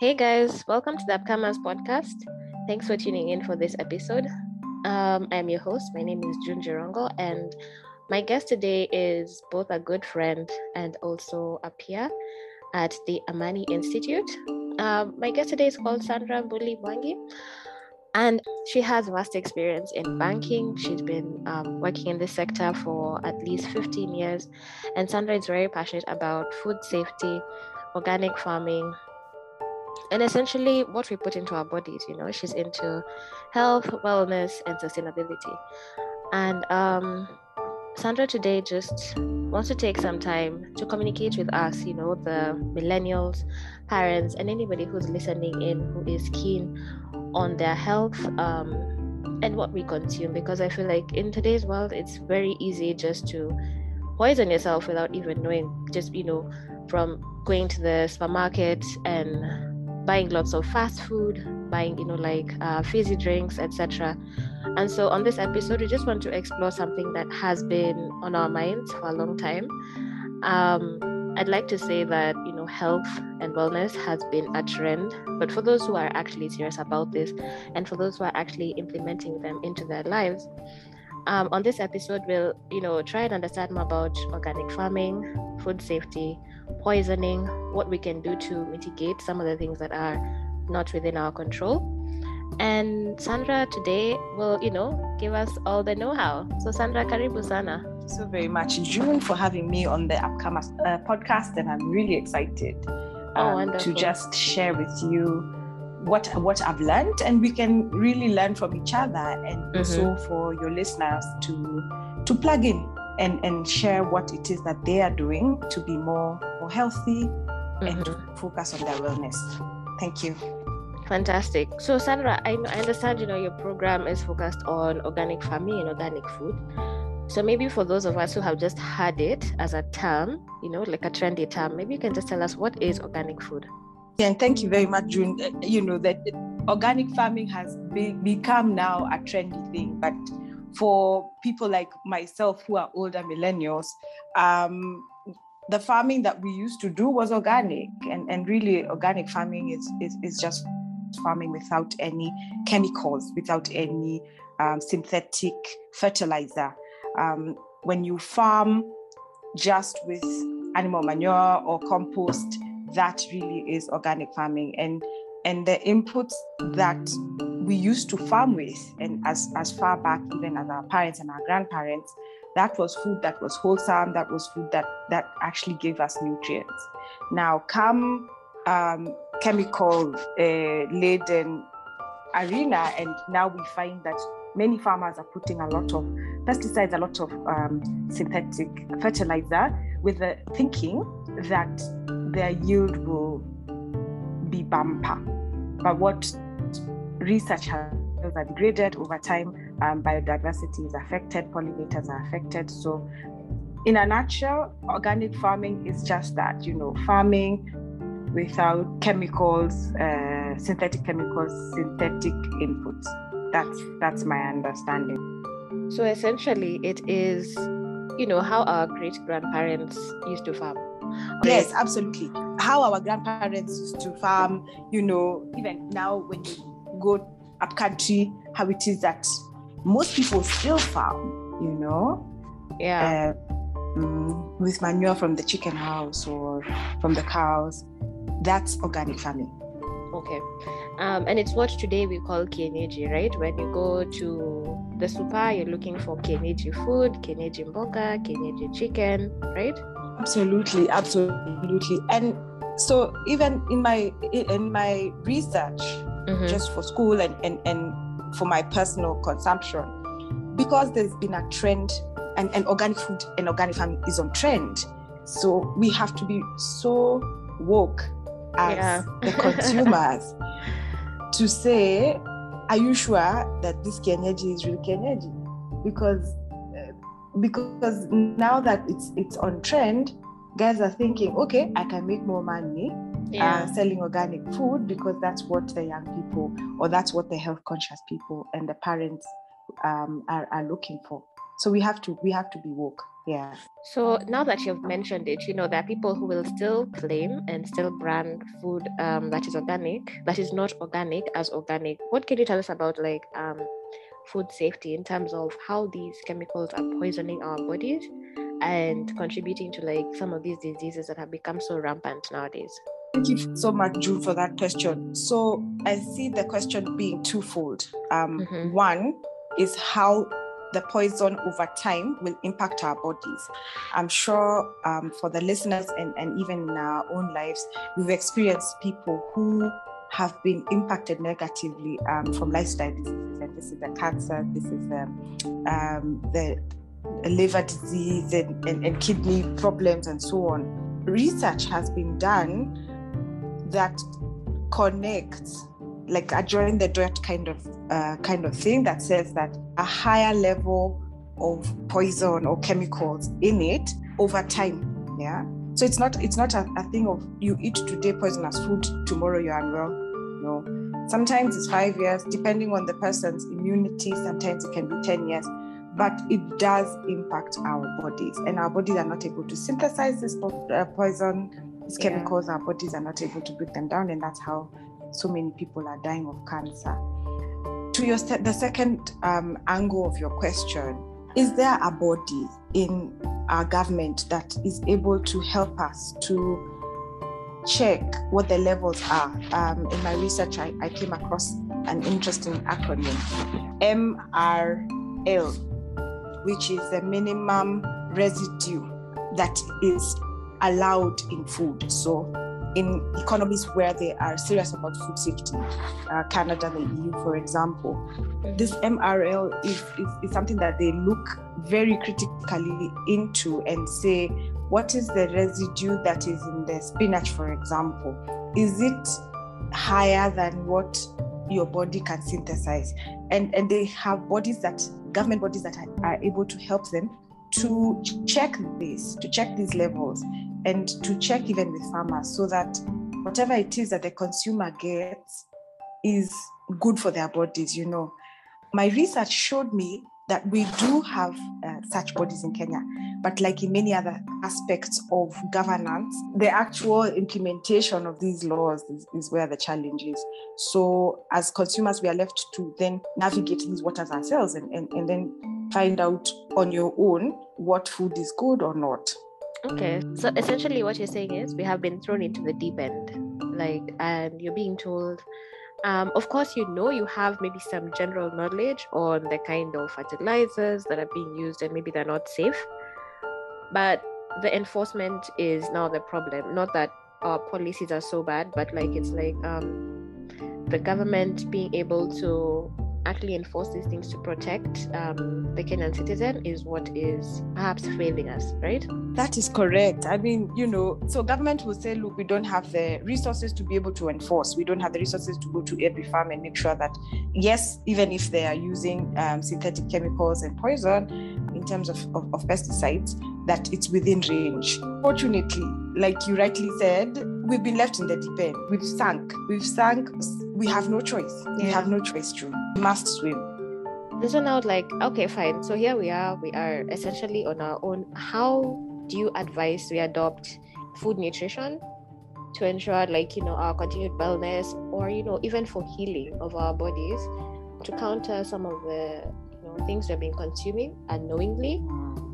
Hey guys, welcome to the Upcomers podcast. Thanks for tuning in for this episode. Um, I'm your host. My name is June Jirongo, and my guest today is both a good friend and also a peer at the Amani Institute. Um, my guest today is called Sandra Mbuli Mwangi, and she has vast experience in banking. She's been um, working in this sector for at least 15 years, and Sandra is very passionate about food safety, organic farming, and essentially what we put into our bodies. You know, she's into health, wellness, and sustainability. And um, Sandra today just wants to take some time to communicate with us, you know, the millennials, parents, and anybody who's listening in who is keen on their health um, and what we consume. Because I feel like in today's world, it's very easy just to poison yourself without even knowing, just, you know, from going to the supermarket and buying lots of fast food, buying, you know, like uh, fizzy drinks, etc. And so on this episode, we just want to explore something that has been on our minds for a long time. Um, I'd like to say that, you know, health and wellness has been a trend, but for those who are actually serious about this and for those who are actually implementing them into their lives, um, on this episode, we'll, you know, try and understand more about organic farming, food safety, poisoning, what we can do to mitigate some of the things that are not within our control. And Sandra today will, you know, give us all the know-how. So Sandra, karibu sana. so very much, June, for having me on the Upcomers uh, podcast, and I'm really excited Oh, um, to just share with you what what I've learned, and we can really learn from each other, and also for your listeners to to plug in and and share what it is that they are doing to be more more healthy and to Mhm. focus on their wellness. Thank you. Fantastic. So Sandra, I, I understand, you know, your program is focused on organic farming and organic food. So maybe for those of us who have just heard it as a term, you know, like a trendy term, maybe you can just tell us what is organic food. And thank you very much, June. Uh, You know that organic farming has be, become now a trendy thing, but for people like myself who are older millennials, um, the farming that we used to do was organic, and, and really organic farming is, is, is just farming without any chemicals, without any um, synthetic fertilizer. Um, when you farm just with animal manure or compost, that really is organic farming and and the inputs that we used to farm with and as as far back even as our parents and our grandparents that was food that was wholesome that was food that that actually gave us nutrients. Now come um, chemical uh, laden arena and now we find that many farmers are putting a lot of pesticides a lot of um, synthetic fertilizer with the thinking that their yield will be bumper. But what research has degraded over time, um, biodiversity is affected, pollinators are affected. So, in a nutshell, organic farming is just that, you know, farming without chemicals, uh, synthetic chemicals, synthetic inputs. That's that's my understanding. So essentially, it is, you know, how our great grandparents used to farm. Yes, absolutely. How our grandparents used to farm, you know, even now when you go up country, how it is that most people still farm, you know, Yeah. uh, mm, with manure from the chicken house or from the cows. That's organic farming. Okay. Um, and it's what today we call kienyeji, right? When you go to the super, you're looking for kienyeji food, kienyeji mboga, kienyeji chicken, right? Absolutely, absolutely. And so even in my in my research, Mhm. just for school and, and, and for my personal consumption. Because there's been a trend and, and organic food and organic farming is on trend. So we have to be so woke as Yeah. the consumers to say, are you sure that this Kienyeji is real Kienyeji? Because because now that it's it's on trend, guys are thinking, okay, I can make more money Yeah. uh, selling organic food because that's what the young people or that's what the health conscious people and the parents um, are, are looking for. So we have to we have to be woke. Yeah. So now that you've mentioned it, you know, there are people who will still claim and still brand food um, that is organic, that is not organic as organic. What can you tell us about like um, food safety in terms of how these chemicals are poisoning our bodies and contributing to like some of these diseases that have become so rampant nowadays? Thank you so much, June, for that question. So I see the question being twofold. Um, mm-hmm. One is how the poison over time will impact our bodies. I'm sure um, for the listeners and, and even in our own lives, we've experienced people who have been impacted negatively um, from lifestyle diseases. And this is the cancer, this is the, um, the liver disease and, and, and kidney problems and so on. Research has been done that connects like a join the dot kind of uh, kind of thing that says that a higher level of poison or chemicals in it over time yeah so it's not it's not a, a thing of you eat today poisonous food tomorrow you're unwell no sometimes it's five years depending on the person's immunity sometimes it can be 10 years but it does impact our bodies and our bodies are not able to synthesize this uh, poison these chemicals yeah. our bodies are not able to break them down and that's how so many people are dying of cancer. To your the second um, angle of your question, is there a body in our government that is able to help us to check what the levels are? Um, in my research, I, I came across an interesting acronym, MRL, which is the minimum residue that is allowed in food. So in economies where they are serious about food safety, uh, Canada, the EU, for example, this MRL is, is, is something that they look very critically into and say, what is the residue that is in the spinach, for example? Is it higher than what your body can synthesize? And, and they have bodies that, government bodies that are, are able to help them to check this, to check these levels and to check even with farmers so that whatever it is that the consumer gets is good for their bodies, you know. My research showed me that we do have uh, such bodies in Kenya, but like in many other aspects of governance, the actual implementation of these laws is, is, where the challenge is. So, as consumers, we are left to then navigate these waters ourselves and, and, and then find out on your own what food is good or not. Okay. So essentially what you're saying is we have been thrown into the deep end. Like and you're being told um, of course you know you have maybe some general knowledge on the kind of fertilizers that are being used and maybe they're not safe. But the enforcement is now the problem. Not that our policies are so bad, but like it's like um, the government being able to actually enforce these things to protect um, the Kenyan citizen is what is perhaps failing us, right? That is correct. I mean, you know, so government will say, look, we don't have the resources to be able to enforce. We don't have the resources to go to every farm and make sure that, yes, even if they are using um, synthetic chemicals and poison in terms of, of, of pesticides, that it's within range. Fortunately, like you rightly said, we've been left in the deep end. We've sunk. We've sunk. We have no choice. Yeah. We have no choice, True. We must swim. This one out like, okay, fine. So here we are. We are essentially on our own. How do you advise we adopt food nutrition to ensure like, you know, our continued wellness or, you know, even for healing of our bodies to counter some of the you know, things we've been consuming unknowingly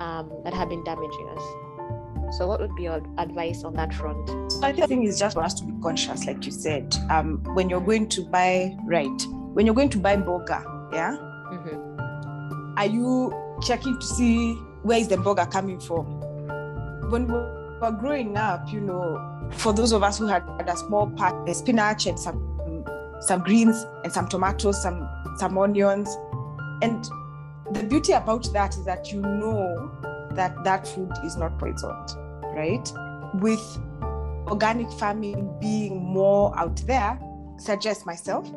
um, that have been damaging us? So, what would be your advice on that front? I think it's just for us to be conscious, like you said. Um, when you're going to buy right, when you're going to buy burger, yeah, mm-hmm. are you checking to see where is the burger coming from? When we were growing up, you know, for those of us who had, a small part, spinach and some some greens and some tomatoes, some some onions, and the beauty about that is that you know that that food is not poisoned right? With organic farming being more out there, suggest myself.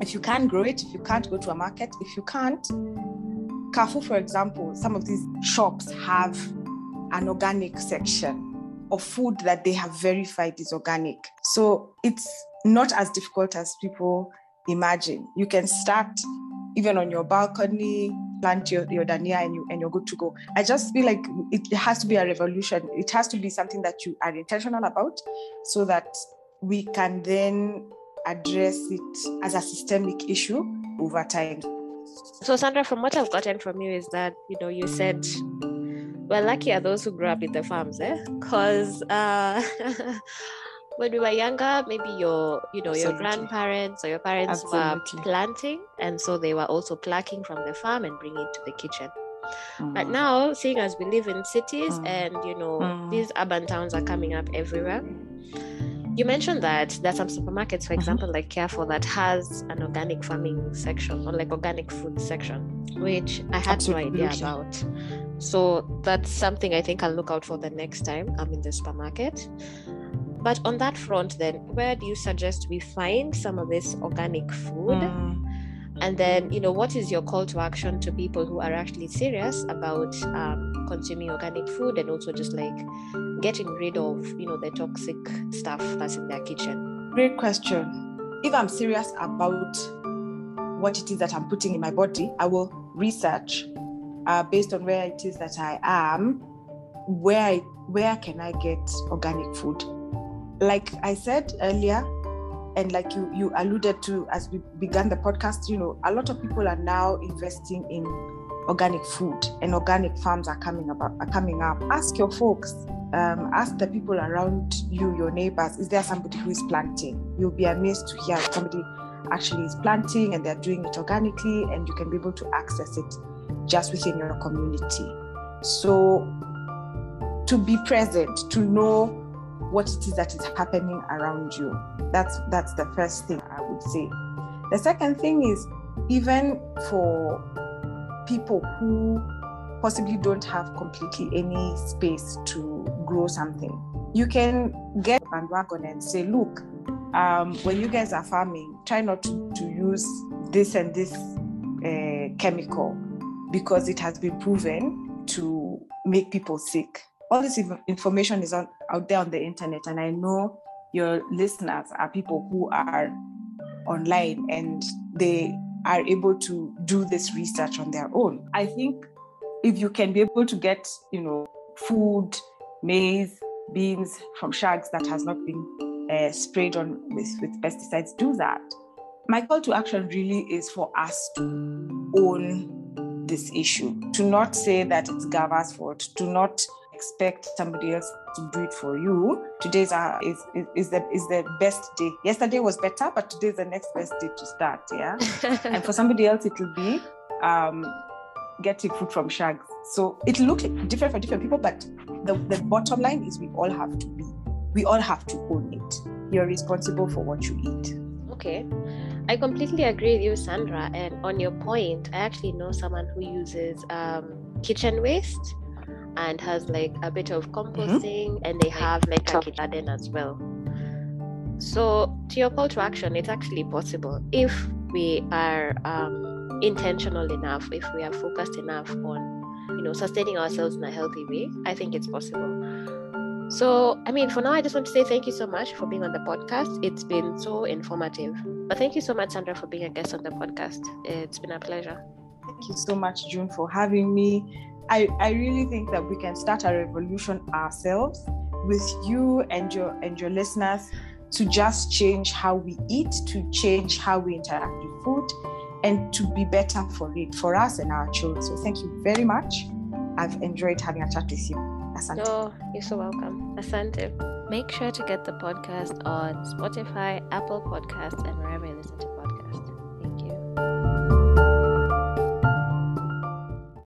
If you can't grow it, if you can't go to a market, if you can't, Carrefour, for example, some of these shops have an organic section of food that they have verified is organic. So it's not as difficult as people imagine. You can start even on your balcony, plant your, your dania and you and you're good to go. I just feel like it has to be a revolution. It has to be something that you are intentional about so that we can then address it as a systemic issue over time. So Sandra, from what I've gotten from you is that you know you said well lucky are those who grew up in the farms, eh? Because uh when we were younger, maybe your, you know, Absolutely. your grandparents or your parents Absolutely. were planting, and so they were also plucking from the farm and bringing it to the kitchen. Mm. But now, seeing as we live in cities mm. and you know mm. these urban towns are coming up everywhere, you mentioned that there's some supermarkets, for mm-hmm. example, mm-hmm. like Carrefour, that has an organic farming section or like organic food section, which I had Absolutely. no idea about. So that's something I think I'll look out for the next time I'm in the supermarket. But on that front, then, where do you suggest we find some of this organic food? Mm. And then, you know, what is your call to action to people who are actually serious about um, consuming organic food and also just like getting rid of, you know, the toxic stuff that's in their kitchen? Great question. If I'm serious about what it is that I'm putting in my body, I will research uh, based on where it is that I am, where I, where can I get organic food? Like I said earlier, and like you you alluded to as we began the podcast, you know, a lot of people are now investing in organic food and organic farms are coming about are coming up. Ask your folks, um, ask the people around you, your neighbors, is there somebody who is planting? You'll be amazed to hear somebody actually is planting and they're doing it organically and you can be able to access it just within your community. So to be present, to know what it is that is happening around you. That's that's the first thing I would say. The second thing is even for people who possibly don't have completely any space to grow something, you can get a bandwagon and say, look, um, when you guys are farming, try not to, to use this and this uh, chemical because it has been proven to make people sick all this information is on, out there on the internet, and I know your listeners are people who are online and they are able to do this research on their own. I think if you can be able to get, you know, food, maize, beans from shags that has not been uh, sprayed on with, with pesticides, do that. My call to action really is for us to own this issue, to not say that it's Gava's fault, to not expect somebody else to do it for you. Today's uh, is, is, is the is the best day. Yesterday was better, but today's the next best day to start. Yeah, and for somebody else, it will be um, getting food from shags. So it'll look different for different people, but the, the bottom line is we all have to be, we all have to own it. You're responsible for what you eat. Okay. I completely agree with you, Sandra. And on your point, I actually know someone who uses um, kitchen waste and has like a bit of mm-hmm. composting mm-hmm. and they have like a garden as well. So to your call to action, it's actually possible if we are um, intentional enough, if we are focused enough on, you know, sustaining ourselves in a healthy way. I think it's possible. So, I mean, for now, I just want to say thank you so much for being on the podcast. It's been so informative. But thank you so much, Sandra, for being a guest on the podcast. It's been a pleasure. Thank you so much, June, for having me. I, I really think that we can start a revolution ourselves with you and your and your listeners to just change how we eat, to change how we interact with food, and to be better for it for us and our children. So thank you very much. I've enjoyed having a chat with you. Asante. Oh, you're so welcome. Asante. Make sure to get the podcast on Spotify, Apple Podcasts, and wherever you listen to podcasts. Thank you.